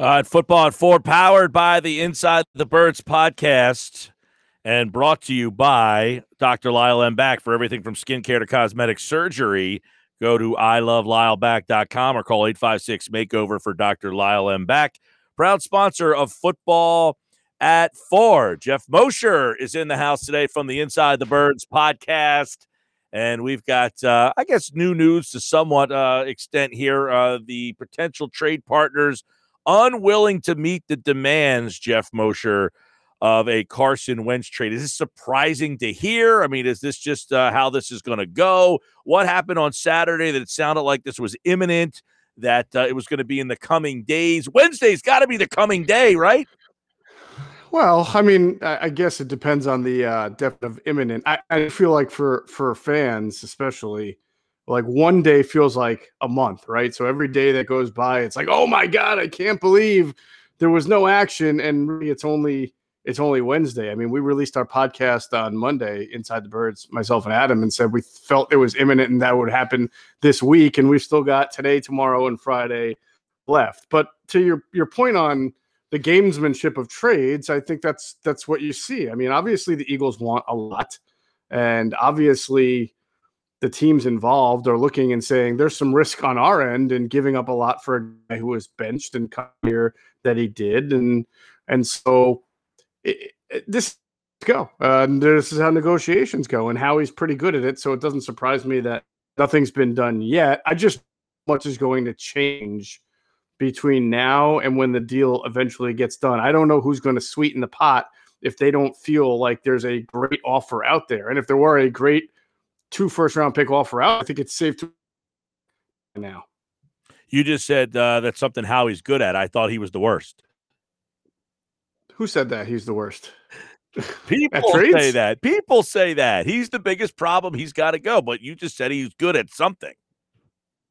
Uh, football at four, powered by the Inside the Birds podcast, and brought to you by Dr. Lyle M. Back for everything from skincare to cosmetic surgery. Go to ilovelyle.back.com or call 856 Makeover for Dr. Lyle M. Back. Proud sponsor of football at four. Geoff Mosher is in the house today from the Inside the Birds podcast. And we've got, uh, I guess, new news to somewhat uh, extent here. Uh, the potential trade partners unwilling to meet the demands, Geoff Mosher, of a Carson Wentz trade. Is this surprising to hear? I mean, is this just uh, how this is going to go? What happened on Saturday that it sounded like this was imminent, that uh, it was going to be in the coming days? Wednesday's got to be the coming day, right? Well, I mean, I guess it depends on the uh, depth of imminent. I, I feel like for for fans, especially, like one day feels like a month, right? So every day that goes by, it's like, oh my god, I can't believe there was no action, and really it's only it's only Wednesday. I mean, we released our podcast on Monday, Inside the Birds, myself and Adam, and said we felt it was imminent and that would happen this week, and we've still got today, tomorrow, and Friday left. But to your your point on the gamesmanship of trades, I think that's that's what you see. I mean, obviously the Eagles want a lot, and obviously the teams involved are looking and saying there's some risk on our end and giving up a lot for a guy who was benched and come here that he did. And and so this go uh, this is how negotiations go and how he's pretty good at it. So it doesn't surprise me that nothing's been done yet. I just much is going to change between now and when the deal eventually gets done. I don't know who's going to sweeten the pot if they don't feel like there's a great offer out there. And if there were a great two first round pick offer out, I think it's safe to now. You just said uh, that's something Howie's good at. I thought he was the worst. Who said that he's the worst? People say that. People say that. He's the biggest problem. He's got to go. But you just said he's good at something.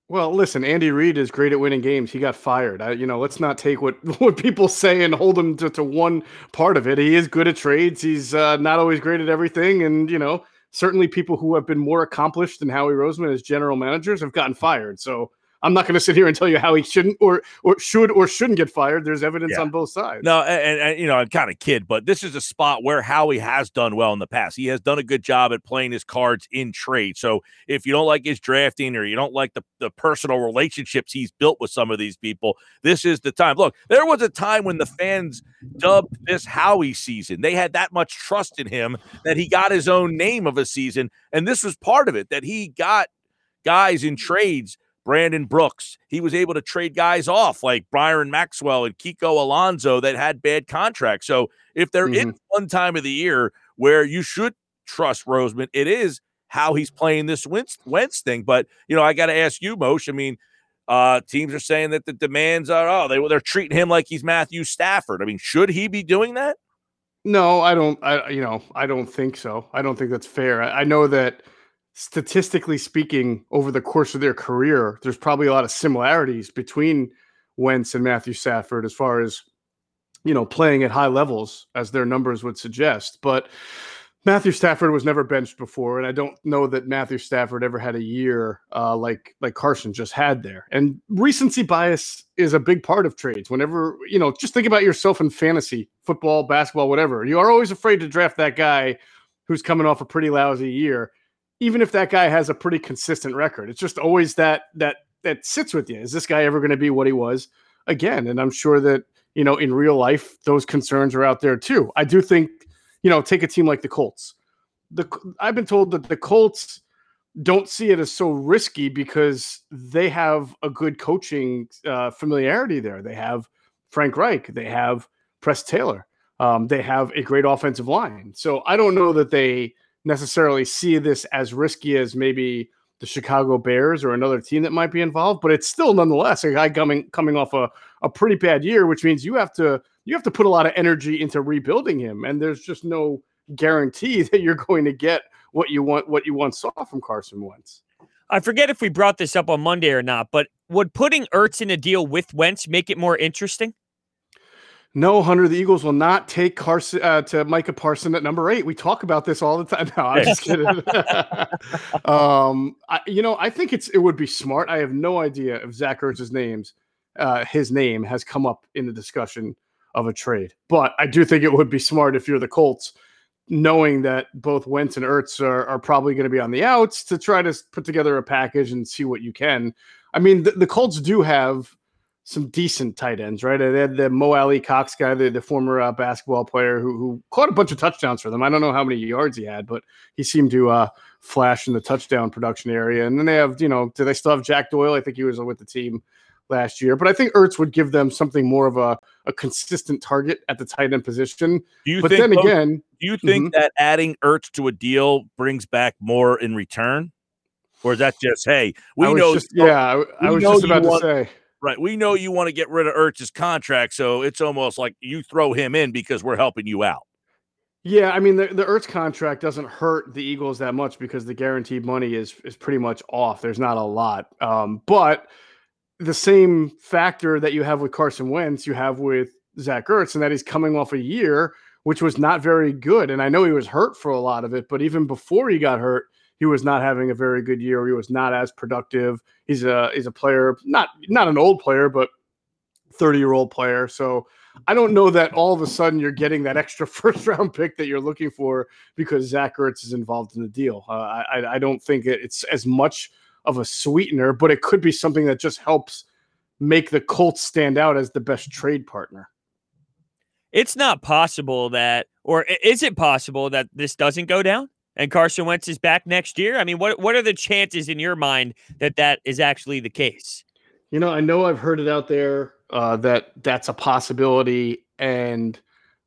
Well, listen, Andy Reid is great at winning games. He got fired. I, you know, let's not take what, what people say and hold him to, to one part of it. He is good at trades. He's uh, not always great at everything. And, you know, certainly people who have been more accomplished than Howie Roseman as general managers have gotten fired. So I'm not going to sit here and tell you how he shouldn't or or should or shouldn't get fired. There's evidence yeah. on both sides. No, and, and, you know, I'm kind of kid, but this is a spot where Howie has done well in the past. He has done a good job at playing his cards in trade. So if you don't like his drafting or you don't like the, the personal relationships he's built with some of these people, this is the time. Look, there was a time when the fans dubbed this Howie season. They had that much trust in him that he got his own name of a season, and this was part of it that he got guys in trades Brandon Brooks. He was able to trade guys off like Byron Maxwell and Kiko Alonso that had bad contracts. So if there mm-hmm. is one time of the year where you should trust Roseman, it is how he's playing this Wentz, Wentz thing. But you know, I got to ask you, Mosh. I mean, uh, teams are saying that the demands are oh they they're treating him like he's Matthew Stafford. I mean, should he be doing that? No, I don't. I you know I don't think so. I don't think that's fair. I, I know that statistically speaking, over the course of their career, there's probably a lot of similarities between Wentz and Matthew Stafford as far as you know playing at high levels, as their numbers would suggest. But Matthew Stafford was never benched before, and I don't know that Matthew Stafford ever had a year uh, like like Carson just had there. And recency bias is a big part of trades. Whenever you know, just think about yourself in fantasy, football, basketball, whatever. You are always afraid to draft that guy who's coming off a pretty lousy year even if that guy has a pretty consistent record. It's just always that that that sits with you. Is this guy ever going to be what he was again? And I'm sure that you know in real life those concerns are out there too. I do think you know take a team like the Colts. The I've been told that the Colts don't see it as so risky because they have a good coaching uh, familiarity there. They have Frank Reich. They have Press Taylor. Um, they have a great offensive line. So I don't know that they necessarily see this as risky as maybe the Chicago Bears or another team that might be involved, but it's still nonetheless a guy coming coming off a, a pretty bad year, which means you have to you have to put a lot of energy into rebuilding him, and there's just no guarantee that you're going to get what you want what you once saw from Carson Wentz. I forget if we brought this up on Monday or not, but would putting Ertz in a deal with Wentz make it more interesting? No, Hunter, the Eagles will not take Carson uh, to Micah Parson at number eight. We talk about this all the time. No, I'm just kidding. um, I, you know, I think it's it would be smart. I have no idea if Zach Ertz's names uh, his name has come up in the discussion of a trade. But I do think it would be smart if you're the Colts, knowing that both Wentz and Ertz are, are probably going to be on the outs to try to put together a package and see what you can. I mean, the, the Colts do have some decent tight ends, right? They had the Mo Alie-Cox guy, the, the former uh, basketball player who, who caught a bunch of touchdowns for them. I don't know how many yards he had, but he seemed to uh, flash in the touchdown production area. And then they have, you know, do they still have Jack Doyle? I think he was with the team last year. But I think Ertz would give them something more of a, a consistent target at the tight end position. Do you but think, then again, do you think Mhm. that adding Ertz to a deal brings back more in return? Or is that just, hey, we know, just, yeah, I, I was just about to say. Right? We know you want to get rid of Ertz's contract. So it's almost like you throw him in because we're helping you out. Yeah, I mean the, the Ertz contract doesn't hurt the Eagles that much because the guaranteed money is is pretty much off. There's not a lot. Um, but the same factor that you have with Carson Wentz, you have with Zach Ertz, and that he's coming off a year which was not very good. And I know he was hurt for a lot of it, but even before he got hurt, he was not having a very good year. He was not as productive. He's a he's a player, not not an old player, but 30 year old player. So I don't know that all of a sudden you're getting that extra first round pick that you're looking for because Zach Ertz is involved in the deal. Uh, I, I don't think it's as much of a sweetener, but it could be something that just helps make the Colts stand out as the best trade partner. It's not possible that, or is it possible that this doesn't go down and Carson Wentz is back next year? I mean, what what are the chances in your mind that that is actually the case? You know, I know I've heard it out there uh, that that's a possibility, and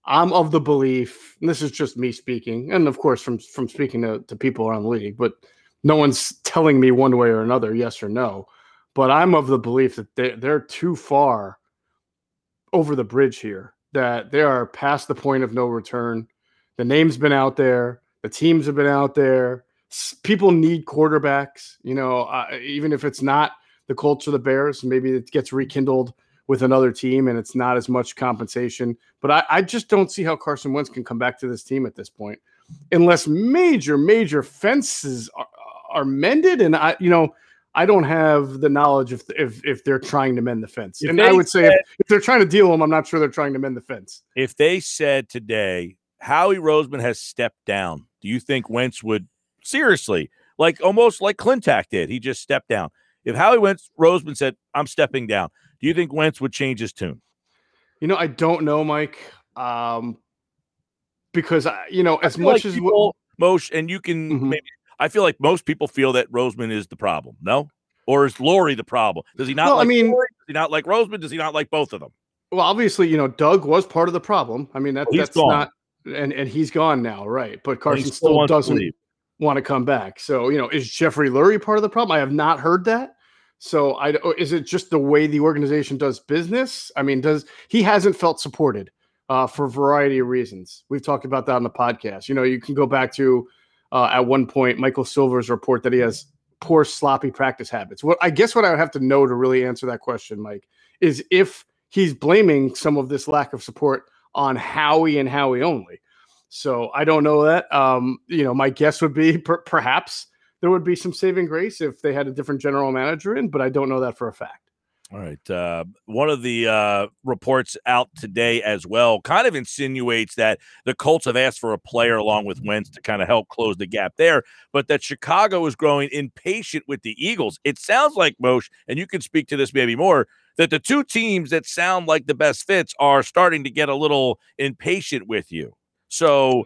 I'm of the belief. This is just me speaking, and of course, from from speaking to, to people around the league, but no one's telling me one way or another, yes or no. But I'm of the belief that they, they're too far over the bridge here. That they are past the point of no return. The name's been out there. The teams have been out there. People need quarterbacks. You know, uh, even if it's not the Colts or the Bears. Maybe it gets rekindled with another team and it's not as much compensation. But I, I just don't see how Carson Wentz can come back to this team at this point unless major, major fences are, are mended. And I, you know, I don't have the knowledge if if, if they're trying to mend the fence. If and I would say if, if they're trying to deal them, I'm not sure they're trying to mend the fence. If they said today, Howie Roseman has stepped down, do you think Wentz would seriously, like almost like Clintack did, he just stepped down? If Howie Wentz Roseman said, I'm stepping down, do you think Wentz would change his tune? You know, I don't know, Mike. Um, because I, you know, as much like as people, Mosh, and you can Mhm. maybe I feel like most people feel that Roseman is the problem. No? Or is Lurie the problem? Does he not Well, I like mean- Lurie? Does he not like Roseman? Does he not like both of them? Well, obviously, you know, Doug was part of the problem. I mean, that, He's that's gone. not, and and he's gone now, right? But Carson still doesn't leave. want to come back. So, you know, is Jeffrey Lurie part of the problem? I have not heard that. So, I is it just the way the organization does business? I mean, does he hasn't felt supported uh, for a variety of reasons? We've talked about that on the podcast. You know, you can go back to uh, at one point Michael Silver's report that he has poor sloppy practice habits. What I guess what I would have to know to really answer that question, Mike, is if he's blaming some of this lack of support on Howie and Howie only. So I don't know that. Um, you know, my guess would be per- perhaps there would be some saving grace if they had a different general manager in, but I don't know that for a fact. All right. Uh, one of the uh, reports out today as well kind of insinuates that the Colts have asked for a player along with Wentz to kind of help close the gap there, but that Chicago is growing impatient with the Eagles. It sounds like, Mosh, and you can speak to this maybe more, that the two teams that sound like the best fits are starting to get a little impatient with you. So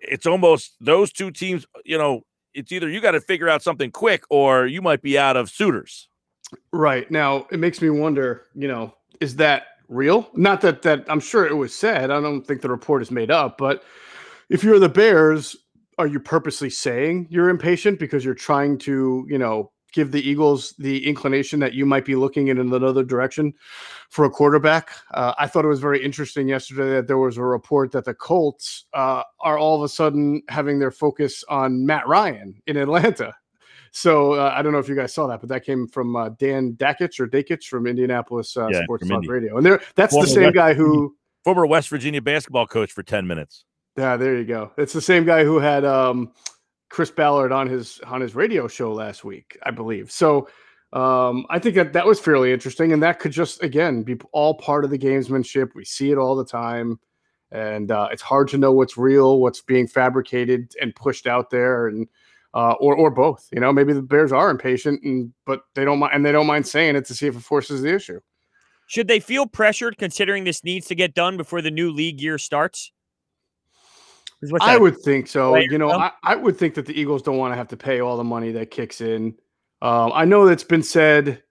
it's almost those two teams, you know, it's either you got to figure out something quick or you might be out of suitors. Right. Now it makes me wonder, you know, is that real? Not that that I'm sure it was said. I don't think the report is made up, but if you're the Bears, are you purposely saying you're impatient because you're trying to, you know, give the Eagles the inclination that you might be looking in another direction for a quarterback? Uh, I thought it was very interesting yesterday that there was a report that the Colts uh, are all of a sudden having their focus on Matt Ryan in Atlanta. So uh, I don't know if you guys saw that, but that came from uh, Dan Dakich or Dakich from Indianapolis uh, Yeah, Sports from Talk Indy. Radio, and there that's Former the same West guy who. Former West Virginia basketball coach for 10 minutes. Yeah, there you go. It's the same guy who had um, Chris Ballard on his on his radio show last week, I believe. So Um, I think that that was fairly interesting, and that could just again be all part of the gamesmanship. We see it all the time, and uh, it's hard to know what's real, what's being fabricated and pushed out there, and uh, or or both. You know, maybe the Bears are impatient, and but they don't mind, and they don't mind saying it to see if it forces the issue. Should they feel pressured considering this needs to get done before the new league year starts? I would think so. You know, I, I, would think that the Eagles don't want to have to pay all the money that kicks in. Um, I know that's been said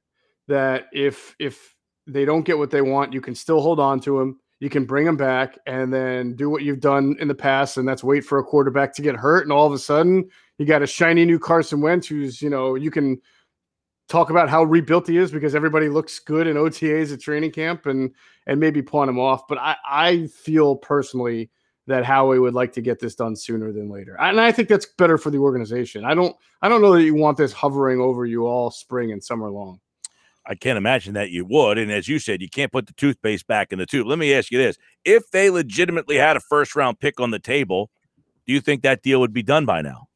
that if if they don't get what they want, you can still hold on to them. You can bring them back and then do what you've done in the past, and that's wait for a quarterback to get hurt, and all of a sudden you got a shiny new Carson Wentz, who's you know you can talk about how rebuilt he is because everybody looks good in OTAs at training camp and and maybe pawn him off. But I I feel personally that Howie would like to get this done sooner than later. And I think that's better for the organization. I don't I don't know that you want this hovering over you all spring and summer long. I can't imagine that you would. And as you said, you can't put the toothpaste back in the tube. Let me ask you this. If they legitimately had a first round pick on the table, do you think that deal would be done by now?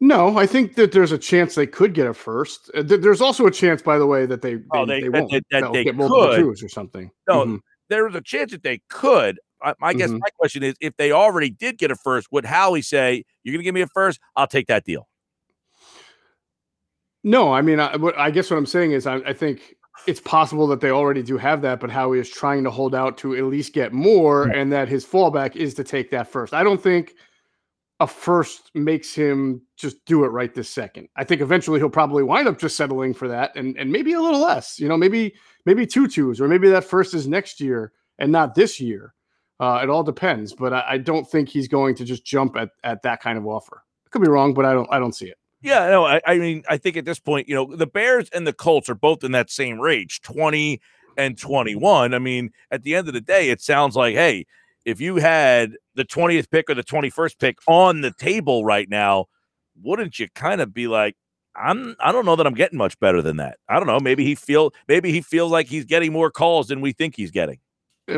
No, I think that there's a chance they could get a first. Uh, there's also a chance, by the way, that they, oh, they, they, won't. That, that they get multiple twos or something. No, mm-hmm. there's a chance that they could. I, I guess mm-hmm. my question is, if they already did get a first, would Howie say, "You're going to give me a first? I'll take that deal"? No, I mean, I, I guess what I'm saying is, I, I, think it's possible that they already do have that, but Howie is trying to hold out to at least get more, right. and that his fallback is to take that first. I don't think a first makes him just do it right this second. I think eventually he'll probably wind up just settling for that, and and maybe a little less. You know, maybe maybe two twos, or maybe that first is next year and not this year. Uh, it all depends, but I, I, don't think he's going to just jump at, at that kind of offer. I could be wrong, but I don't I don't see it. Yeah, no, I, I mean, I think at this point, you know, the Bears and the Colts are both in that same range, 20 and 21. I mean, at the end of the day, it sounds like, hey, if you had the 20th pick or the 21st pick on the table right now, wouldn't you kind of be like, I'm I don't know that I'm getting much better than that. I don't know. Maybe he feel maybe he feels like he's getting more calls than we think he's getting.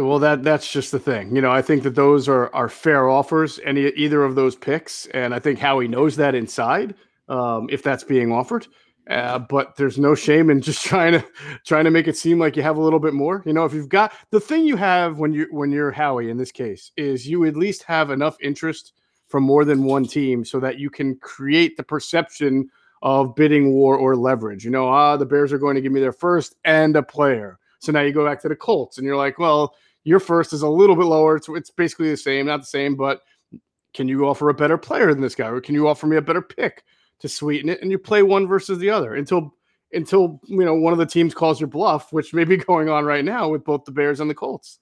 Well, that that's just the thing. You know, I think that those are are fair offers, any either of those picks, and I think Howie knows that inside, um, if that's being offered. Uh, but there's no shame in just trying to trying to make it seem like you have a little bit more. You know, if you've got the thing you have when you when you're Howie in this case is you at least have enough interest from more than one team so that you can create the perception of bidding war or leverage. You know, ah, the Bears are going to give me their first and a player. So now you go back to the Colts and you're like, well, your first is a little bit lower. It's, it's basically the same, not the same, but can you offer a better player than this guy? Or can you offer me a better pick to sweeten it? And you play one versus the other until until you know one of the teams calls your bluff, which may be going on right now with both the Bears and the Colts.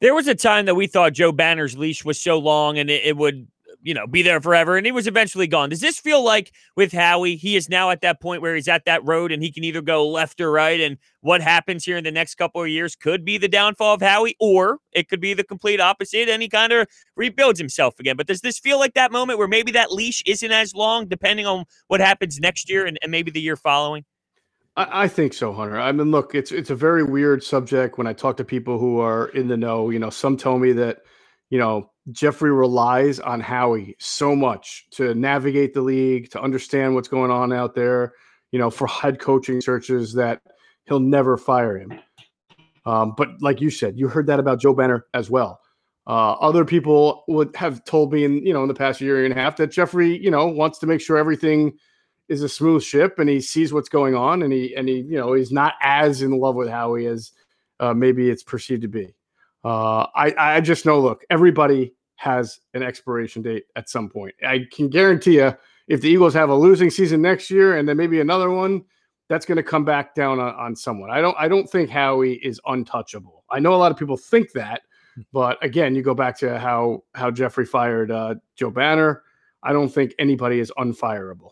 There was a time that we thought Joe Banner's leash was so long and it, it would you know, be there forever. And he was eventually gone. Does this feel like with Howie, he is now at that point where he's at that road and he can either go left or right? And what happens here in the next couple of years could be the downfall of Howie, or it could be the complete opposite and he kind of rebuilds himself again. But does this feel like that moment where maybe that leash isn't as long, depending on what happens next year and, and maybe the year following? I, think so, Hunter. I mean, look, it's it's a very weird subject when I talk to people who are in the know. You know, some tell me that, you know, Jeffrey relies on Howie so much to navigate the league, to understand what's going on out there, you know, for head coaching searches that he'll never fire him. Um, but like you said, you heard that about Joe Banner as well. Uh, other people would have told me in you know in the past year and a half that Jeffrey you know wants to make sure everything is a smooth ship and he sees what's going on and he and he you know he's not as in love with Howie as uh, maybe it's perceived to be. Uh, I I just know. Look, everybody has an expiration date at some point. I can guarantee you, if the Eagles have a losing season next year and then maybe another one, that's going to come back down on, on someone. I don't I don't think Howie is untouchable. I know a lot of people think that, but again, you go back to how how Jeffrey fired uh, Joe Banner. I don't think anybody is unfireable.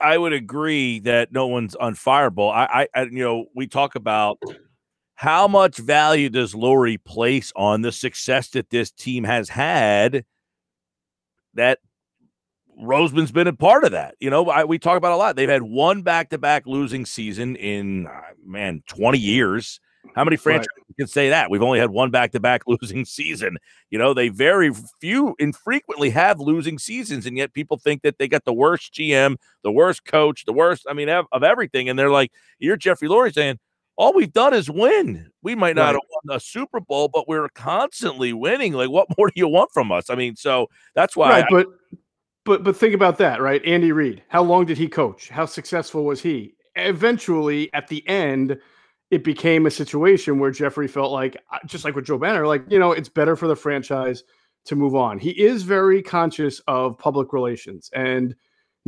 I would agree that no one's unfireable. I, I, you know, we talk about how much value does Lurie place on the success that this team has had? That Roseman's been a part of that. You know, I, we talk about a lot. They've had one back to back losing season in, uh, man, 20 years. How many franchises right. can say that. We've only had one back to back losing season. You know, they very few infrequently have losing seasons, and yet people think that they got the worst GM, the worst coach, the worst, I mean, of, of everything. And they're like, you're Jeffrey Lurie saying, all we've done is win. We might not right. have won a Super Bowl, but we're constantly winning. Like, what more do you want from us? I mean, so that's why. Right, I, but but but think about that, right? Andy Reid. How long did he coach? How successful was he? Eventually, at the end, it became a situation where Jeffrey felt like, uh, just like with Joe Banner, like you know, it's better for the franchise to move on. He is very conscious of public relations and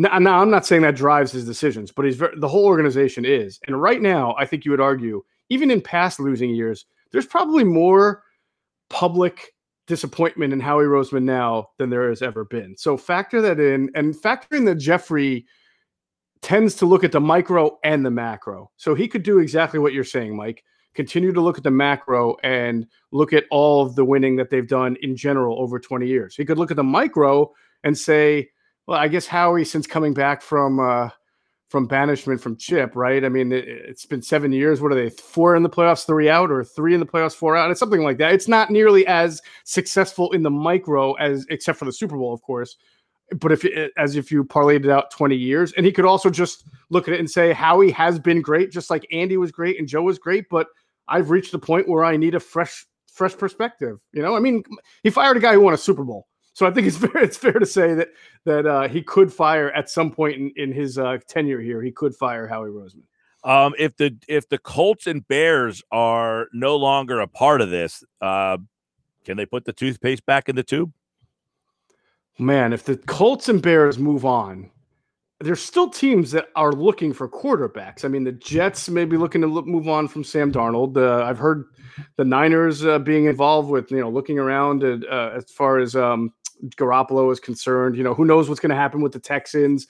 now, now, I'm not saying that drives his decisions, but he's very, the whole organization is. And right now, I think you would argue, even in past losing years, there's probably more public disappointment in Howie Roseman now than there has ever been. So factor that in, and factor in that Jeffrey tends to look at the micro and the macro. So he could do exactly what you're saying, Mike. Continue to look at the macro and look at all of the winning that they've done in general over 20 years. He could look at the micro and say, well, I guess Howie, since coming back from uh, from banishment from Chip, right? I mean, it, has been seven years. What are they? Four in the playoffs, three out, or three in the playoffs, four out? It's something like that. It's not nearly as successful in the micro as, except for the Super Bowl, of course. But if as if you parlayed it out 20 years, and he could also just look at it and say Howie has been great, just like Andy was great and Joe was great, but I've reached the point where I need a fresh fresh perspective. You know, I mean, he fired a guy who won a Super Bowl. So I think it's fair. It's fair to say that that uh, he could fire at some point in, in his uh, tenure here. He could fire Howie Roseman. Um, if the if the Colts and Bears are no longer a part of this, uh, can they put the toothpaste back in the tube? Man, if the Colts and Bears move on, there's still teams that are looking for quarterbacks. I mean, the Jets may be looking to look, move on from Sam Darnold. Uh, I've heard the Niners uh, being involved with you know looking around at, uh, as far as um, Garoppolo is concerned. You know, who knows what's going to happen with the Texans.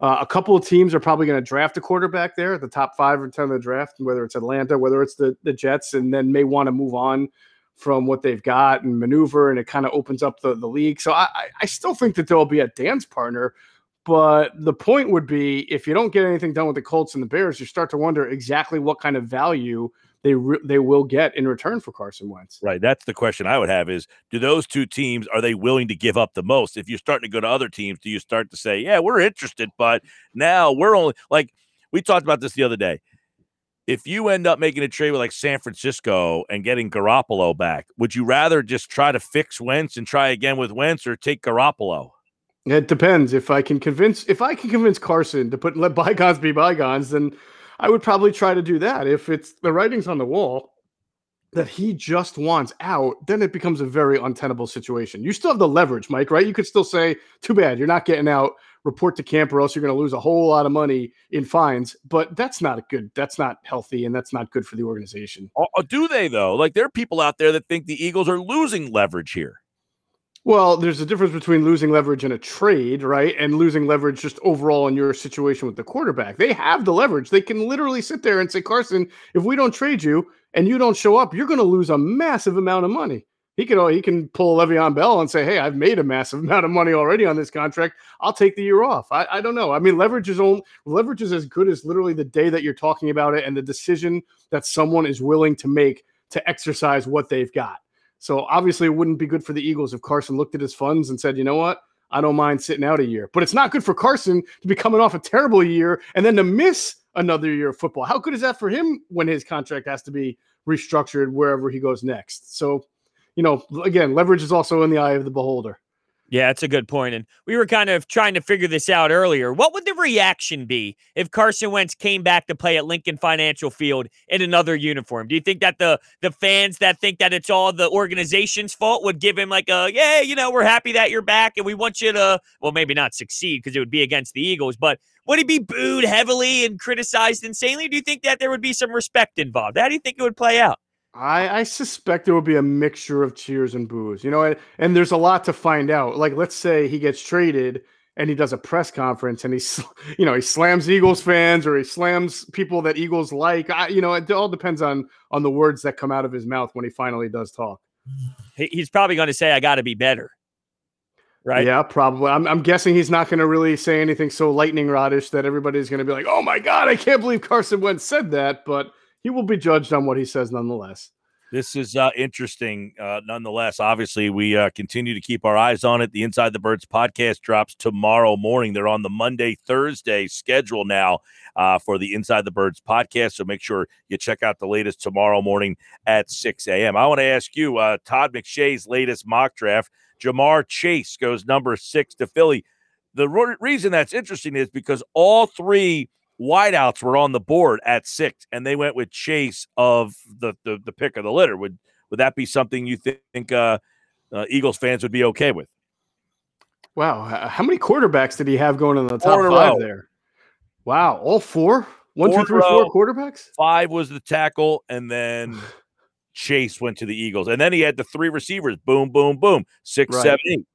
Uh, a couple of teams are probably going to draft a quarterback there at the top five or ten of the draft, whether it's Atlanta, whether it's the, the Jets, and then may want to move on from what they've got and maneuver, and it kind of opens up the, the league. So I, I still think that there will be a dance partner. But the point would be if you don't get anything done with the Colts and the Bears, you start to wonder exactly what kind of value they re- they will get in return for Carson Wentz. Right. That's the question I would have is do those two teams are they willing to give up the most? If you're starting to go to other teams, do you start to say, "Yeah, we're interested, but now we're only like we talked about this the other day. If you end up making a trade with like San Francisco and getting Garoppolo back, would you rather just try to fix Wentz and try again with Wentz or take Garoppolo? It depends. If I can convince if I can convince Carson to put let bygones be bygones, then I would probably try to do that. If it's the writing's on the wall that he just wants out, then it becomes a very untenable situation. You still have the leverage, Mike, right? You could still say, too bad, you're not getting out, report to camp, or else you're going to lose a whole lot of money in fines. But that's not a good. That's not healthy, and that's not good for the organization. Oh, do they, though? Like, there are people out there that think the Eagles are losing leverage here. Well, there's a difference between losing leverage in a trade, right? And losing leverage just overall in your situation with the quarterback. They have the leverage. They can literally sit there and say, Carson, if we don't trade you and you don't show up, you're going to lose a massive amount of money. He can uh, he can pull Le'Veon Bell and say, "Hey, I've made a massive amount of money already on this contract. I'll take the year off." I, I don't know. I mean, leverage is only, leverage is as good as literally the day that you're talking about it and the decision that someone is willing to make to exercise what they've got. So obviously, it wouldn't be good for the Eagles if Carson looked at his funds and said, you know what? I don't mind sitting out a year. But it's not good for Carson to be coming off a terrible year and then to miss another year of football. How good is that for him when his contract has to be restructured wherever he goes next? So, you know, again, leverage is also in the eye of the beholder. Yeah, that's a good point. And we were kind of trying to figure this out earlier. What would the reaction be if Carson Wentz came back to play at Lincoln Financial Field in another uniform? Do you think that the the fans that think that it's all the organization's fault would give him like a, yeah, you know, we're happy that you're back and we want you to, well, maybe not succeed because it would be against the Eagles, but would he be booed heavily and criticized insanely? Do you think that there would be some respect involved? How do you think it would play out? I, I suspect there will be a mixture of cheers and boos, you know, and, and there's a lot to find out. Like, let's say he gets traded and he does a press conference and he's, you know, he slams Eagles fans or he slams people that Eagles like. I, you know, it all depends on on the words that come out of his mouth when he finally does talk. He's probably going to say, "I got to be better." Right? Yeah, probably. I'm, I'm guessing he's not going to really say anything so lightning rodish that everybody's going to be like, "Oh my god, I can't believe Carson Wentz said that." But he will be judged on what he says nonetheless. This is uh, interesting, uh, nonetheless. Obviously, we uh, continue to keep our eyes on it. The Inside the Birds podcast drops tomorrow morning. They're on the Monday, Thursday schedule now uh, for the Inside the Birds podcast. So make sure you check out the latest tomorrow morning at 6 a.m. I want to ask you uh, Todd McShay's latest mock draft. Ja'Marr Chase goes number six to Philly. The re- reason that's interesting is because all three wideouts were on the board at six, and they went with Chase of the the, the pick of the litter. Would would that be something you think uh, uh, Eagles fans would be okay with? Wow, how many quarterbacks did he have going in the top five there? Wow, all four, one, four two, three, row, quarterbacks. Five was the tackle, and then Chase went to the Eagles, and then he had the three receivers. Boom, boom, boom. Six, right. seven, eight.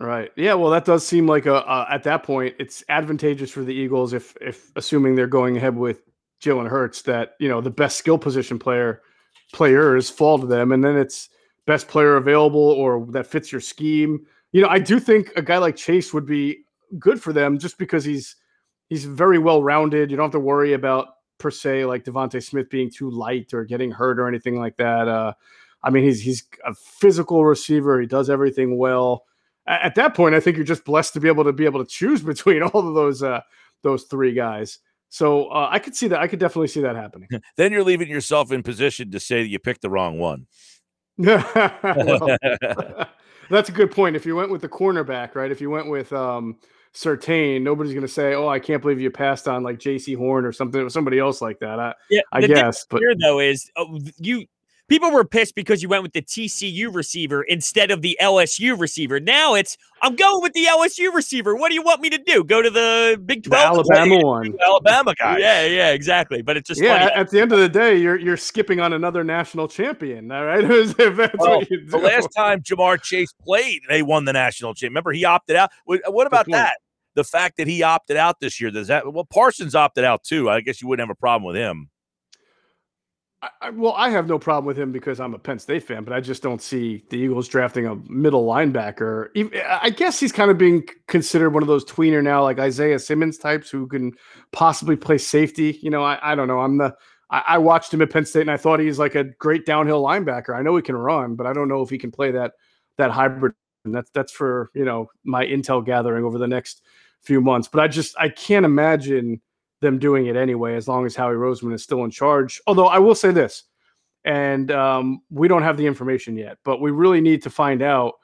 Right. Yeah. Well, that does seem like a uh, at that point it's advantageous for the Eagles if if assuming they're going ahead with Jalen Hurts that you know the best skill position player players fall to them, and then it's best player available or that fits your scheme. You know, I do think a guy like Chase would be good for them just because he's he's very well rounded. You don't have to worry about per se like DeVonta Smith being too light or getting hurt or anything like that. Uh, I mean, he's he's a physical receiver. He does everything well at that point, I think you're just blessed to be able to be able to choose between all of those uh, those three guys. So uh, I could see that. I could definitely see that happening. then you're leaving yourself in position to say that you picked the wrong one. well, that's a good point. If you went with the cornerback, right? If you went with um, Surtain, nobody's going to say, "Oh, I can't believe you passed on like Jaycee Horn or something, or somebody else like that." I, yeah, I guess. But here though is oh, you people were pissed because you went with the TCU receiver instead of the LSU receiver. Now it's I'm going with the LSU receiver. What do you want me to do? Go to the Big Twelve, the Alabama one, Alabama guy. Yeah, yeah, exactly. But it's just yeah. Funny. At the end of the day, you're you're skipping on another national champion. All right, if that's well, what you do. The last time Ja'Marr Chase played, they won the national championship. Remember, he opted out. What about that? The fact that he opted out this year, does that? Well, Parsons opted out too. I guess you wouldn't have a problem with him. I, well, I have no problem with him because I'm a Penn State fan, but I just don't see the Eagles drafting a middle linebacker. I guess he's kind of being considered one of those tweener now, like Isaiah Simmons types who can possibly play safety. You know, I, I don't know. I'm the I, I watched him at Penn State and I thought he's like a great downhill linebacker. I know he can run, but I don't know if he can play that that hybrid. And that's that's for you know my intel gathering over the next few months. But I just I can't imagine them doing it anyway, as long as Howie Roseman is still in charge. Although I will say this, and um, we don't have the information yet, but we really need to find out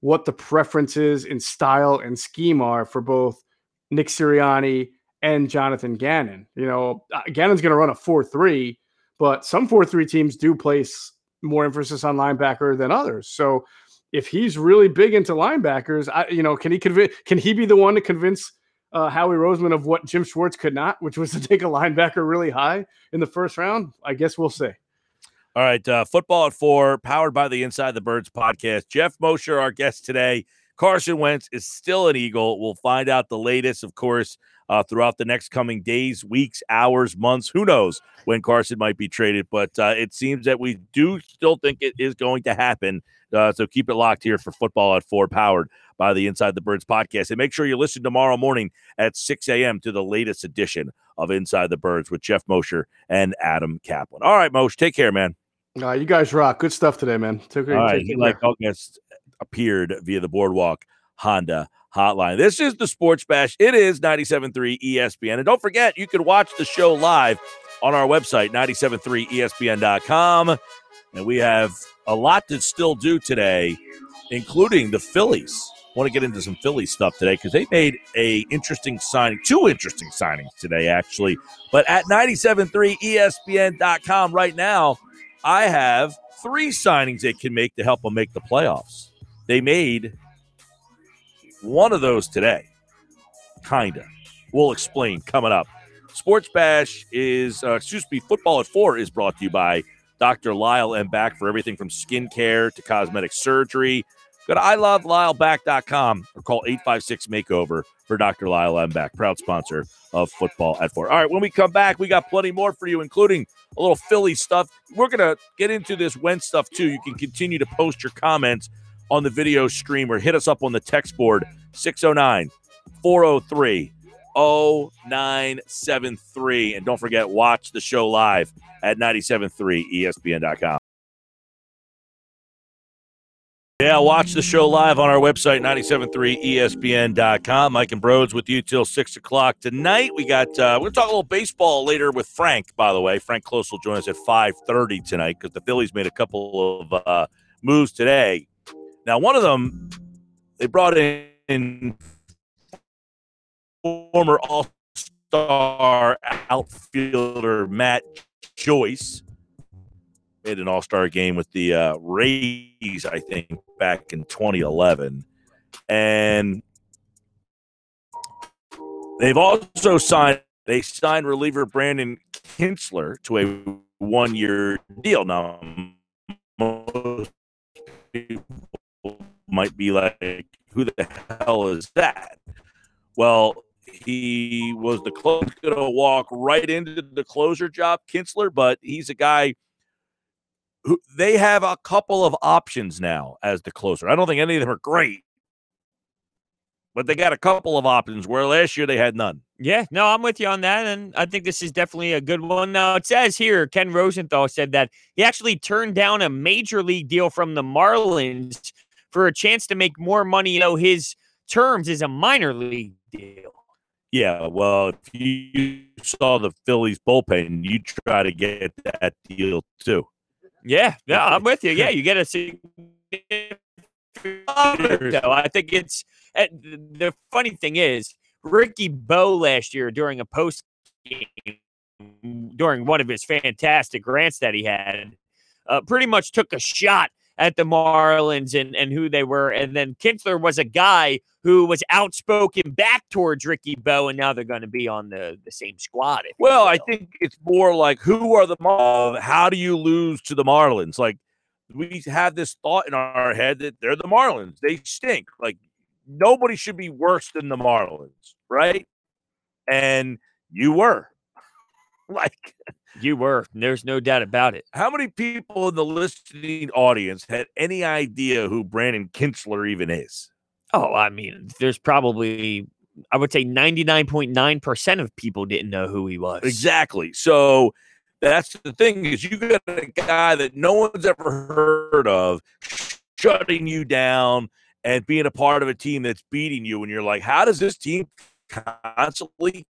what the preferences in style and scheme are for both Nick Sirianni and Jonathan Gannon. You know, uh, Gannon's going to run a 4 3, but some 4 3 teams do place more emphasis on linebacker than others. So if he's really big into linebackers, I, you know, can he convince, can he be the one to convince uh, Howie Roseman of what Jim Schwartz could not, which was to take a linebacker really high in the first round. I guess we'll see. All right, uh, football at four, powered by the Inside the Birds podcast. Geoff Mosher, our guest today. Carson Wentz is still an Eagle. We'll find out the latest, of course, uh, throughout the next coming days, weeks, hours, months. Who knows when Carson might be traded? But uh, it seems that we do still think it is going to happen. Uh, so keep it locked here for football at four, powered by the Inside the Birds podcast. And make sure you listen tomorrow morning at 6 a.m. to the latest edition of Inside the Birds with Geoff Mosher and Adam Caplan. All right, Moshe, take care, man. Uh, you guys rock. Good stuff today, man. Take, All right, take like August appeared via the Boardwalk Honda hotline. This is the Sports Bash. It is 97.3 ESPN. And don't forget, you can watch the show live on our website, 97.3ESPN.com. And we have a lot to still do today, including the Phillies. Want to get into some Philly stuff today because they made a interesting signing, two interesting signings today, actually. But at 97.3 ESPN.com right now, I have three signings they can make to help them make the playoffs. They made one of those today. Kinda. We'll explain coming up. Sports Bash is, uh, excuse me, Football at Four is brought to you by Dr. Lyle M. Back for everything from skincare to cosmetic surgery. Go to ilovelylback.com or call 856 Makeover for Dr. Lyle M. Back, proud sponsor of Football at Four. All right, when we come back, we got plenty more for you, including a little Philly stuff. We're going to get into this Wentz stuff too. You can continue to post your comments on the video stream or hit us up on the text board 609 403 0973. And don't forget, watch the show live at 973ESPN.com. Yeah, watch the show live on our website, 973ESPN.com. Mike and Brodes with you till 6 o'clock tonight. We got, uh, we're going to talk a little baseball later with Frank, by the way. Frank Klose will join us at 5.30 tonight because the Phillies made a couple of uh, moves today. Now, one of them, they brought in former All-Star outfielder Matt Joyce made an All Star game with the uh, Rays, I think, back in 2011, and they've also signed they signed reliever Brandon Kintzler to a one year deal. Now, most people might be like, "Who the hell is that?" Well, he was the closer going to walk right into the closer job, Kintzler, but he's a guy who they have a couple of options now as the closer. I don't think any of them are great, but they got a couple of options where last year they had none. Yeah, no, I'm with you on that. And I think this is definitely a good one. Now, it says here Ken Rosenthal said that he actually turned down a major league deal from the Marlins for a chance to make more money. You know, his terms is a minor league deal. Yeah, well, if you saw the Phillies bullpen, you try to get that deal too. Yeah, yeah, I'm with you. Yeah, you get a though. I think it's eh, the funny thing is Ricky Bo last year during a post game during one of his fantastic grants that he had, uh, pretty much took a shot at the Marlins and, and who they were. And then Kintzler was a guy who was outspoken back towards Ricky Bo, and now they're going to be on the, the same squad. Well, I think it's more like who are the Marlins? How do you lose to the Marlins? Like we have this thought in our head that they're the Marlins. They stink. Like nobody should be worse than the Marlins, right? And you were. like you were. There's no doubt about it. How many people in the listening audience had any idea who Brandon Kintzler even is? Oh, I mean, there's probably, I would say 99.9% of people didn't know who he was. Exactly. So that's the thing is you got a guy that no one's ever heard of shutting you down and being a part of a team that's beating you. And you're like, how does this team constantly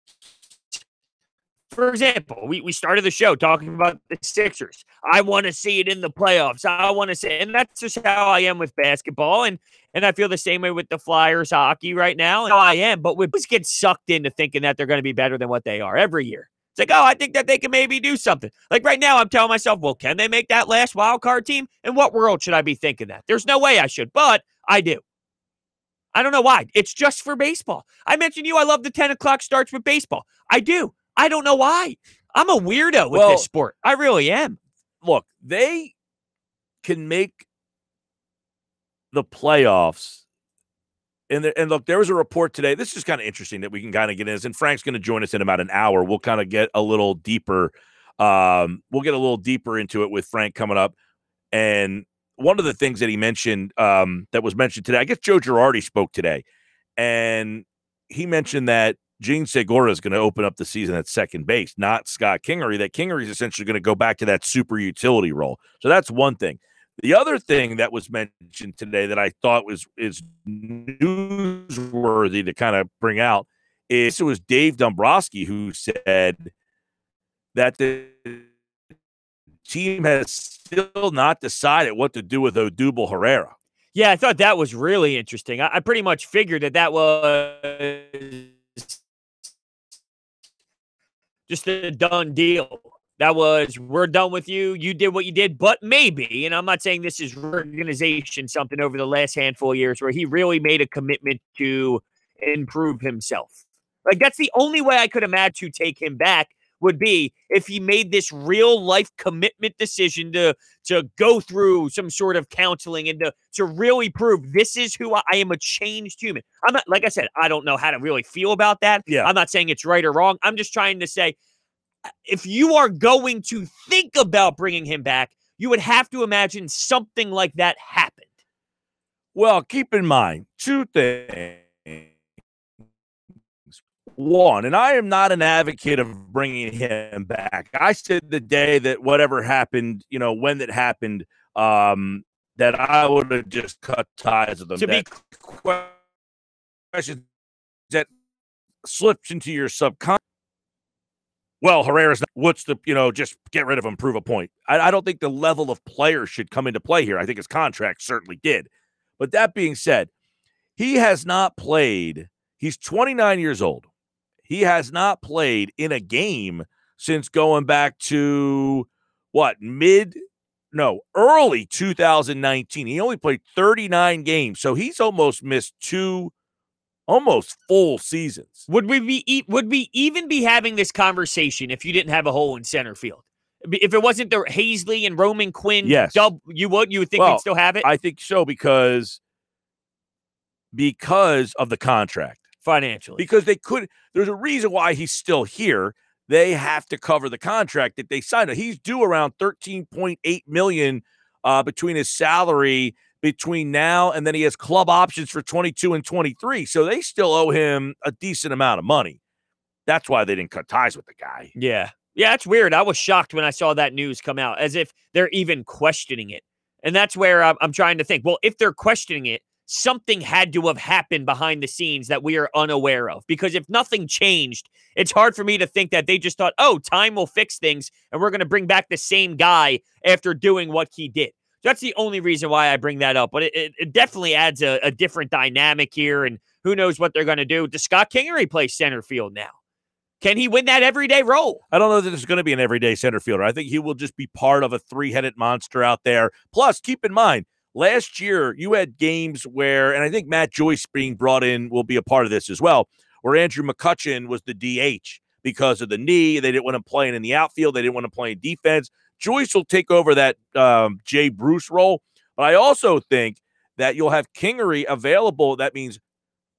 for example, we, we started the show talking about the Sixers. I want to see it in the playoffs. I want to see, and that's just how I am with basketball. And and I feel the same way with the Flyers hockey right now. How I am, but we just get sucked into thinking that they're going to be better than what they are every year. It's like, oh, I think that they can maybe do something. Like right now, I'm telling myself, well, can they make that last wild card team? In what world should I be thinking that? There's no way I should, but I do. I don't know why. It's just for baseball. I mentioned you. I love the 10 o'clock starts with baseball. I do. I don't know why. I'm a weirdo with well, this sport. I really am. Look, they can make the playoffs. And, and look, there was a report today. This is kind of interesting that we can kind of get in this. And Frank's going to join us in about an hour. We'll kind of get a little deeper. Um, we'll get a little deeper into it with Frank coming up. And one of the things that he mentioned um, that was mentioned today, I guess Joe Girardi spoke today, and he mentioned that Jean Segura is going to open up the season at second base, not Scott Kingery. That Kingery is essentially going to go back to that super utility role. So that's one thing. The other thing that was mentioned today that I thought was is newsworthy to kind of bring out is it was Dave Dombrowski who said that the team has still not decided what to do with Odubel Herrera. Yeah, I thought that was really interesting. I, I pretty much figured that that was just a done deal. That was we're done with you. You did what you did, but maybe, and I'm not saying this is organization something over the last handful of years where he really made a commitment to improve himself. Like that's the only way I could imagine to take him back would be if he made this real life commitment decision to to go through some sort of counseling and to to really prove this is who I, I, am a changed human. I'm not like I said, I don't know how to really feel about that. Yeah. I'm not saying it's right or wrong. I'm just trying to say uh, if you are going to think about bringing him back, you would have to imagine something like that happened. Well, keep in mind two things one, and I am not an advocate of bringing him back. I said the day that whatever happened, you know, when that happened, um, that I would have just cut ties with them. To be that question that slips into your subconscious. Well, Herrera's not, what's the you know just get rid of him, prove a point. I, I don't think the level of player should come into play here. I think his contract certainly did. But that being said, he has not played. He's 29 years old. He has not played in a game since going back to what mid no early 2019 he only played 39 games so he's almost missed two almost full seasons Would we be would we even be having this conversation if you didn't have a hole in center field? If it wasn't the Haseley and Roman Quinn Yes. dub, you would you would think Well, we'd still have it i think so because because of the contract financially. because they could there's a reason why he's still here they have to cover the contract that they signed he's due around 13.8 million uh, between his salary between now and then he has club options for 22 and 23 so they still owe him a decent amount of money that's why they didn't cut ties with the guy Yeah. Yeah, it's weird. I was shocked when I saw that news come out, as if they're even questioning it. And that's where I'm, I'm trying to think well, if they're questioning it, something had to have happened behind the scenes that we are unaware of. Because if nothing changed, it's hard for me to think that they just thought, oh, time will fix things and we're going to bring back the same guy after doing what he did. That's the only reason why I bring that up. But it, it, it definitely adds a, a different dynamic here. And who knows what they're going to do. Does Scott Kingery play center field now? Can he win that everyday role? I don't know that there's going to be an everyday center fielder. I think he will just be part of a three headed monster out there. Plus, keep in mind, last year you had games where, and I think Matt Joyce being brought in will be a part of this as well, where Andrew McCutchen was the DH because of the knee. They didn't want him playing in the outfield, they didn't want him playing defense. Joyce will take over that um, Jay Bruce role. But I also think that you'll have Kingery available. That means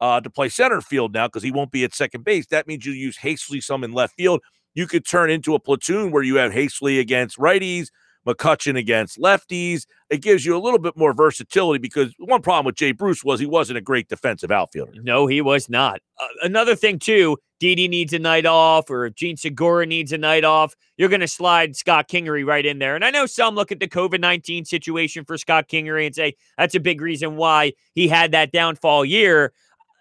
uh, to play center field now because he won't be at second base. That means you use Haseley some in left field. You could turn into a platoon where you have Haseley against righties, McCutchen against lefties. It gives you a little bit more versatility because one problem with Jay Bruce was he wasn't a great defensive outfielder. No, he was not. Uh, another thing, too, Didi needs a night off, or if Jean Segura needs a night off, you're going to slide Scott Kingery right in there. And I know some look at the COVID 19 situation for Scott Kingery and say that's a big reason why he had that downfall year.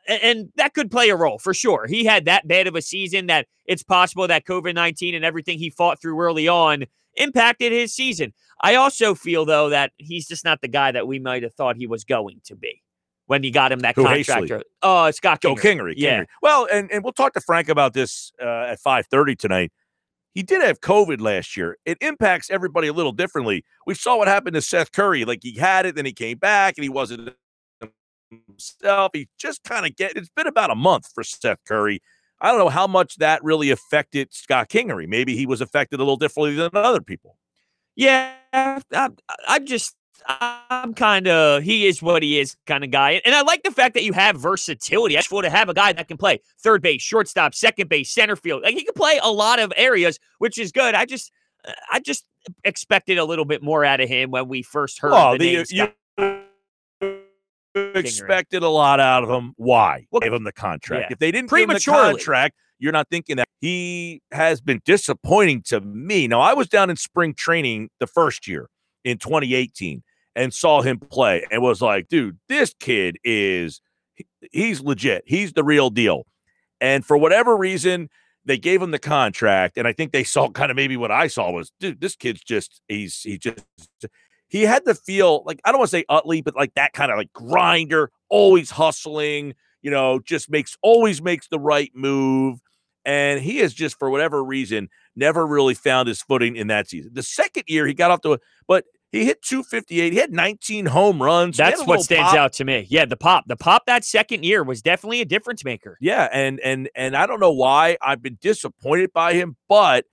And that could play a role for sure. He had that bad of a season that it's possible that COVID 19 and everything he fought through early on impacted his season. I also feel, though, that he's just not the guy that we might have thought he was going to be when he got him that Who, contract. Haseley? Oh, Scott Joe Kingery. Kingery. Yeah. Kingery. Well, and, and we'll talk to Frank about this uh, at 5:30 tonight. He did have COVID last year. It impacts everybody a little differently. We saw what happened to Seth Curry. Like he had it, then he came back, and he wasn't himself. He just kind of get. It's been about a month for Seth Curry. I don't know how much that really affected Scott Kingery. Maybe he was affected a little differently than other people. Yeah, I'm, just, I'm kind of, he is what he is kind of guy. And I like the fact that you have versatility. I just want to have a guy that can play third base, shortstop, second base, center field. Like he can play a lot of areas, which is good. I just, I just expected a little bit more out of him when we first heard Oh, the, the, name you. Expected a lot out of him. Why? Well, Gave him the contract. yeah. If they didn't give him the contract, you're not thinking that he has been disappointing to me. Now, I was down in spring training the first year in 2018 and saw him play and was like, dude, this kid is he's legit. He's the real deal. And for whatever reason, they gave him the contract, and I think they saw kind of maybe what I saw was, dude, this kid's just he's he just he had to feel like I don't want to say Utley, but like that kind of like grinder, always hustling, you know, just makes always makes the right move. And he has just for whatever reason never really found his footing in that season. The second year he got off to a but he hit 258. He had 19 home runs. That's what stands pop. out to me. Yeah, the pop, the pop that second year was definitely a difference maker. Yeah, and and and I don't know why I've been disappointed by him, but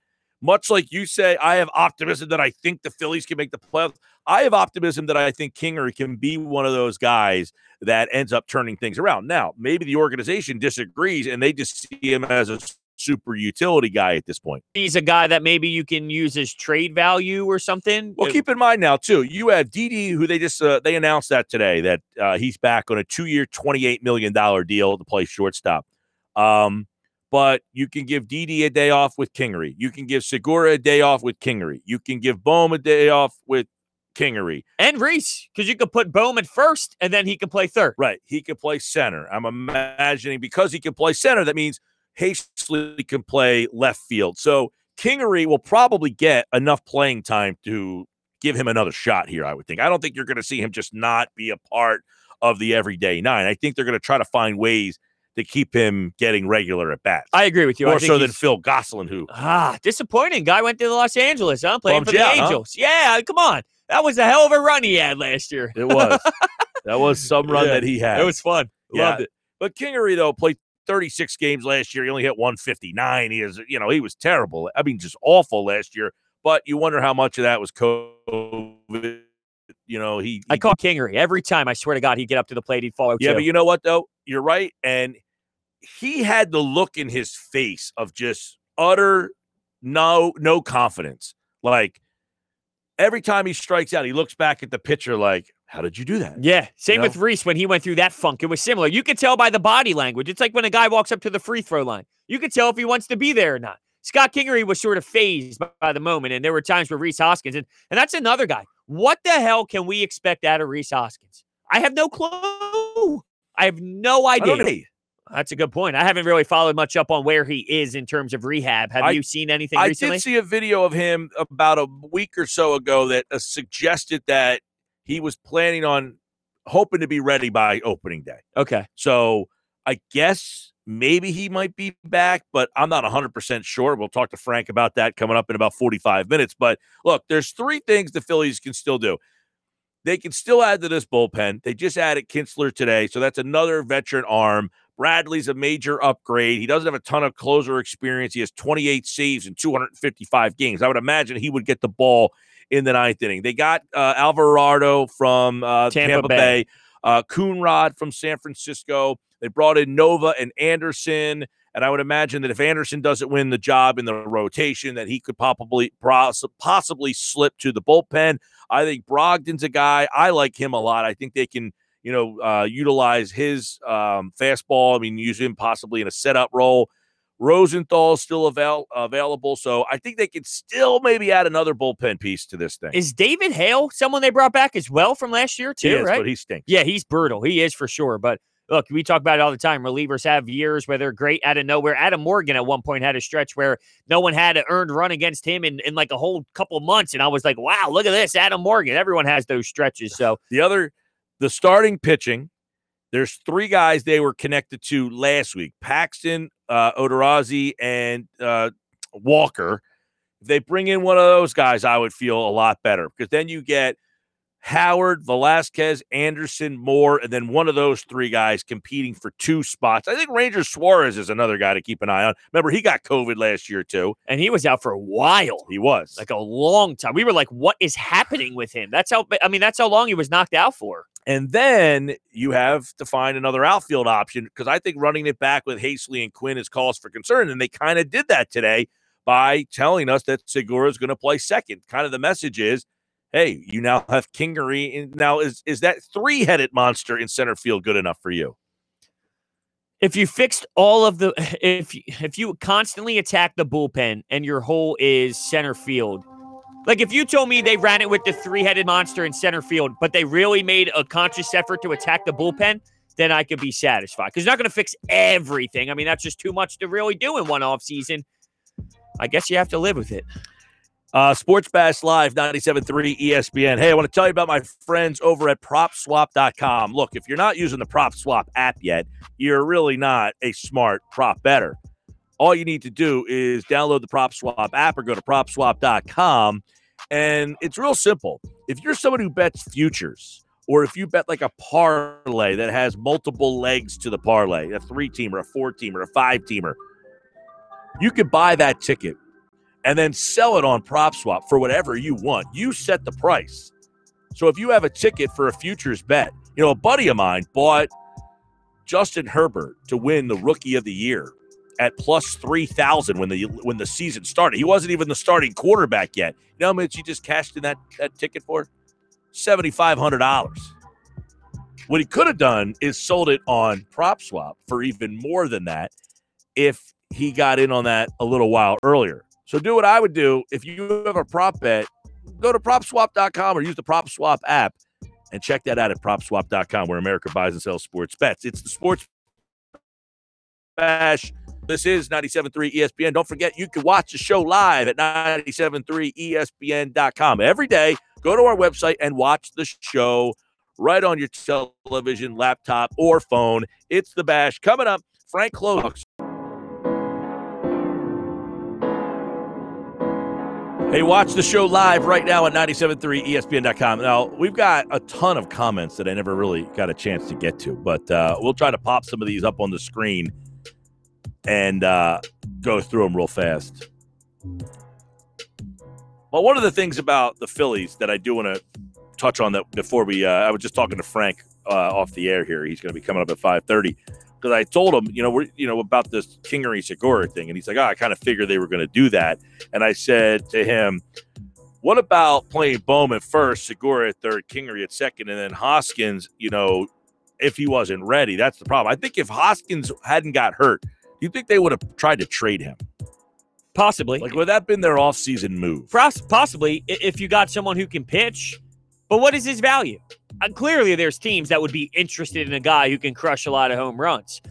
much like you say, I have optimism that I think the Phillies can make the playoffs. I have optimism that I think Kinger can be one of those guys that ends up turning things around. Now, maybe the organization disagrees and they just see him as a super utility guy at this point. He's a guy that maybe you can use as trade value or something. Well, keep in mind now too, you have Didi, who they just uh, they announced that today that uh, he's back on a two-year, twenty-eight million dollar deal to play shortstop. Um, but you can give Didi a day off with Kingery. You can give Segura a day off with Kingery. You can give Bohm a day off with Kingery. And Rhys, because you could put Bowman first and then he can play third. Right. He could play center. I'm imagining because he can play center, that means Haseley can play left field. So Kingery will probably get enough playing time to give him another shot here, I would think. I don't think you're going to see him just not be a part of the everyday nine. I think they're going to try to find ways to keep him getting regular at bats. I agree with you. More I think so than Phil Gosselin, who Ah, disappointing. Guy went to Los Angeles. I'm playing Bummed for the out, huh? Angels. Yeah, come on. That was a hell of a run he had last year. it was. that was some run Yeah, that he had. It was fun. Yeah. Loved it. But Kingery, though, played 36 games last year. He only hit 159. He is, you know, he was terrible. I mean, just awful last year. But you wonder how much of that was COVID. You know, he, I he call Kingery every time. I swear to God, he'd get up to the plate. He'd follow. Yeah, but you know what though? You're right. And he had the look in his face of just utter no no confidence. Like every time he strikes out, he looks back at the pitcher like, How did you do that? Yeah, same know? with Rhys when he went through that funk. It was similar. You could tell by the body language. It's like when a guy walks up to the free throw line. You could tell if he wants to be there or not. Scott Kingery was sort of phased by, by the moment, and there were times where Rhys Hoskins, and, and that's another guy. What the hell can we expect out of Rhys Hoskins? I have no clue. I have no idea. That's a good point. I haven't really followed much up on where he is in terms of rehab. Have I- you seen anything I recently? did see a video of him about a week or so ago that uh, suggested that he was planning on hoping to be ready by opening day. okay. So I guess maybe he might be back, but I'm not 100% sure. We'll talk to Frank about that coming up in about 45 minutes. But look, there's three things the Phillies can still do. They can still add to this bullpen. They just added Kintzler today. So that's another veteran arm. Bradley's a major upgrade. He doesn't have a ton of closer experience. He has 28 saves in 255 games. I would imagine he would get the ball in the ninth inning. They got uh, Alvarado from uh, Tampa Tampa, Bay. Bay, uh, Coonrod from San Francisco. They brought in Nova and Anderson. And I would imagine that if Anderson doesn't win the job in the rotation, that he could possibly possibly slip to the bullpen. I think Brogdon's a guy. I like him a lot. I think they can, you know, uh, utilize his um, fastball. I mean, use him possibly in a setup role. Rosenthal's still avail- available, so I think they could still maybe add another bullpen piece to this thing. Is David Hale someone they brought back as well from last year, too? Is, right? but he stinks. Yeah, he's brutal. He is for sure. But look, we talk about it all the time. Relievers have years where they're great out of nowhere. Adam Morgan at one point had a stretch where no one had an earned run against him in, in like a whole couple months. And I was like, wow, look at this. Adam Morgan. Everyone has those stretches. So The other, the starting pitching, there's three guys they were connected to last week Paxton, uh, Odorizzi, and uh, Walker. If they bring in one of those guys, I would feel a lot better because then you get Howard, Velasquez, Anderson, Moore, and then one of those three guys competing for two spots. I think Ranger Suarez is another guy to keep an eye on. Remember, he got COVID last year, too. and he was out for a while. He was. Like a long time. We were like, what is happening with him? That's how I mean, that's how long he was knocked out for. And then you have to find another outfield option because I think running it back with Haseley and Quinn is cause for concern. And they kind of did that today by telling us that Segura is going to play second. Kind of the message is, hey, you now have Kingery. Now, is is that three headed monster in center field good enough for you? if you fixed all of the if if you constantly attack the bullpen and your hole is center field like if you told me they ran it with the three-headed monster in center field but they really made a conscious effort to attack the bullpen then i could be satisfied because not going to fix everything i mean that's just too much to really do in one off season i guess you have to live with it Uh, Sports Bash Live 97.3 ESPN. Hey, I want to tell you about my friends over at PropSwap.com. Look, if you're not using the PropSwap app yet, you're really not a smart prop better. All you need to do is download the PropSwap app or go to PropSwap.com. And it's real simple. If you're someone who bets futures, or if you bet like a parlay that has multiple legs to the parlay, a three teamer, a four teamer, a five teamer, you could buy that ticket and then sell it on PropSwap for whatever you want. You set the price. So if you have a ticket for a futures bet, you know, a buddy of mine bought Justin Herbert to win the rookie of the year at plus 3000 when the when the season started. He wasn't even the starting quarterback yet. You know how much he just cashed in that, that ticket for? $7500. What he could have done is sold it on PropSwap for even more than that if he got in on that a little while earlier. So do what I would do if you have a prop bet go to propswap.com or use the PropSwap app and check that out at propswap.com where America buys and sells sports bets. It's the sports bash. This is 97.3 ESPN. Don't forget, you can watch the show live at 97.3ESPN.com. Every day, go to our website and watch the show right on your television, laptop, or phone. It's the bash. Coming up, Frank Klose. Hey, watch the show live right now at 97.3 ESPN.com. Now, we've got a ton of comments that I never really got a chance to get to, but uh, we'll try to pop some of these up on the screen and uh, go through them real fast. Well, one of the things about the Phillies that I do want to touch on that before we, uh, I was just talking to Frank uh, off the air here. He's going to be coming up at 5.30 because I told him, you know, we're, you know, about this Kingery Segura thing. And he's like, oh, I kind of figured they were going to do that. And I said to him, what about playing Bowman first, Segura at third, Kingery at second, and then Hoskins, you know, if he wasn't ready? That's the problem. I think if Hoskins hadn't got hurt, do you think they would have tried to trade him? Possibly. Like, would that have been their offseason move? Poss- Possibly if you got someone who can pitch. But what is his value? Uh, clearly, there's teams that would be interested in a guy who can crush a lot of home runs.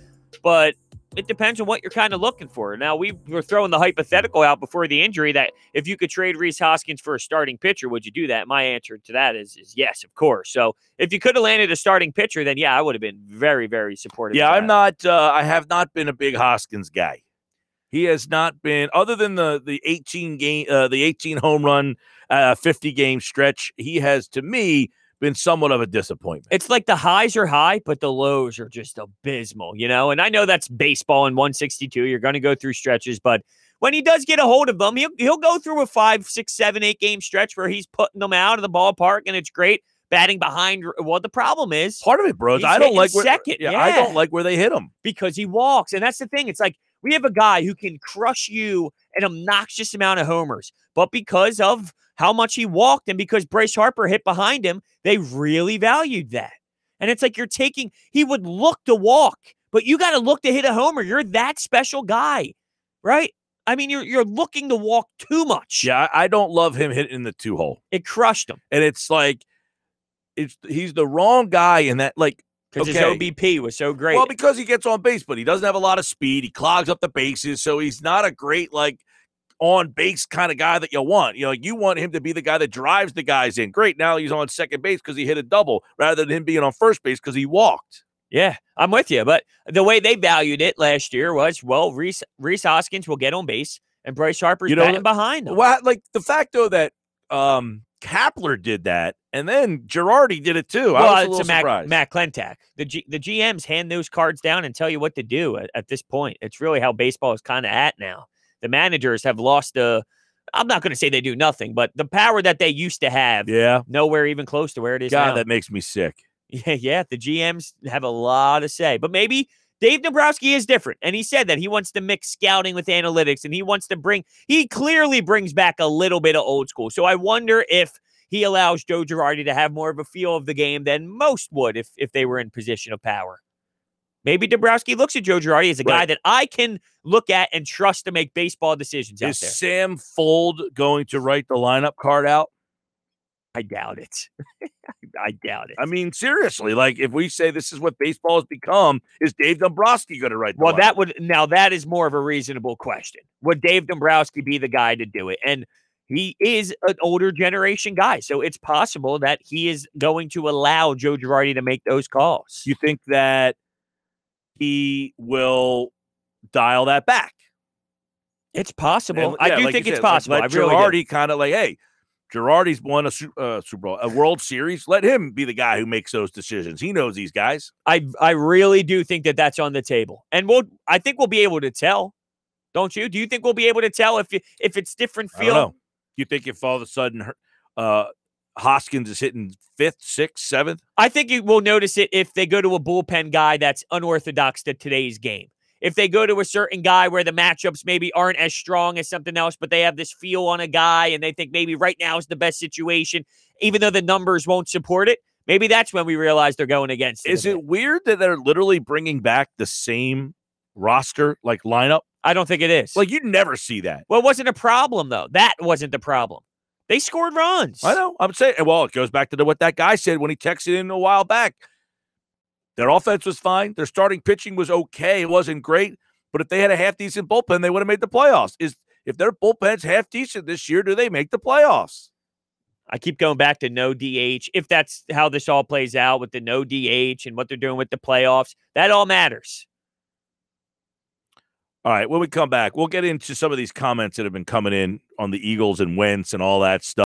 But it depends on what you're kind of looking for. Now, we were throwing the hypothetical out before the injury that if you could trade Rhys Hoskins for a starting pitcher, would you do that? My answer to that is, is yes, of course. So if you could have landed a starting pitcher, then yeah, I would have been very, very supportive. Yeah, I'm not. Uh, I have not been a big Hoskins guy. He has not been, other than the the 18 game, uh, the 18 home run, uh, 50 game stretch. He has, to me, been somewhat of a disappointment. It's like the highs are high, but the lows are just abysmal, you know? And I know that's baseball in 162. You're going to go through stretches, but when he does get a hold of them, he'll, he'll go through a five, six, seven, eight game stretch where he's putting them out of the ballpark and it's great batting behind. Well, the problem is Part of it, bros. I don't like where, second, Yeah, I don't like where they hit him. because he walks. And that's the thing. It's like we have a guy who can crush you an obnoxious amount of homers, but because of how much he walked and because Bryce Harper hit behind him, they really valued that. And it's like you're taking, he would look to walk, but you got to look to hit a homer. You're that special guy, right? I mean, you're you're looking to walk too much. Yeah, I don't love him hitting the two hole, It crushed him and it's like, it's he's the wrong guy in that. Like, because Okay. his OBP was so great. Well, because he gets on base, but he doesn't have a lot of speed. He clogs up the bases, so he's not a great like on base kind of guy that you want. You know, you want him to be the guy that drives the guys in. Great, now he's on second base because he hit a double, rather than him being on first base because he walked. Yeah, I'm with you. But the way they valued it last year was, well, Rhys Rhys Hoskins will get on base, and Bryce Harper's You know batting behind him. Well, like the fact though that um Kapler did that, and then Girardi did it too. I was a Well, it's a Matt, surprised. Matt Klentak. The G, the GMs hand those cards down and tell you what to do at, at this point. It's really how baseball is kind of at now. The managers have lost the. I'm not going to say they do nothing, but the power that they used to have, yeah, nowhere even close to where it is God, now. that makes me sick. Yeah, yeah. The GMs have a lot to say, but maybe Dave Dombrowski is different, and he said that he wants to mix scouting with analytics, and he wants to bring. He clearly brings back a little bit of old school. So I wonder if he allows Joe Girardi to have more of a feel of the game than most would if if they were in position of power. Maybe Dombrowski looks at Joe Girardi as a guy that I can look at and trust to make baseball decisions out Is. Sam Fuld going to write the lineup card out? I doubt it. I doubt it. I mean, seriously, like if we say this is what baseball has become, is Dave Dombrowski going to write? The Well, lineup? that would now that is more of a reasonable question. Would Dave Dombrowski be the guy to do it? And he is an older generation guy, so it's possible that he is going to allow Joe Girardi to make those calls. you think that he will dial that back? It's possible. And, I yeah, do like think it's said, like, possible. I really. Girardi kind of like, hey, Girardi's won a uh, Super Bowl, a World Series. Let him be the guy who makes those decisions. He knows these guys. I I really do think that that's on the table, and we'll. I think we'll be able to tell. Don't you? Do you think we'll be able to tell if you, if it's different feel? know. You think if all of a sudden uh, Hoskins is hitting fifth, sixth, seventh? I think you will notice it if they go to a bullpen guy that's unorthodox to today's game. If they go to a certain guy where the matchups maybe aren't as strong as something else, but they have this feel on a guy and they think maybe right now is the best situation, even though the numbers won't support it, maybe that's when we realize they're going against it. Is it weird that they're literally bringing back the same roster, like lineup? I don't think it is. Like you'd never see that. well, it wasn't a problem though. That wasn't the problem. They scored runs. I know. I'm saying, well, it goes back to what that guy said when he texted in a while back. Their offense was fine. Their starting pitching was okay. It wasn't great, but if they had a half decent bullpen, they would have made the playoffs. Is if their bullpen's half decent this year, do they make the playoffs? I keep going back to no DH. If that's how this all plays out with the no DH and what they're doing with the playoffs, that all matters. All right, when we come back, we'll get into some of these comments that have been coming in on the Eagles and Wentz and all that stuff.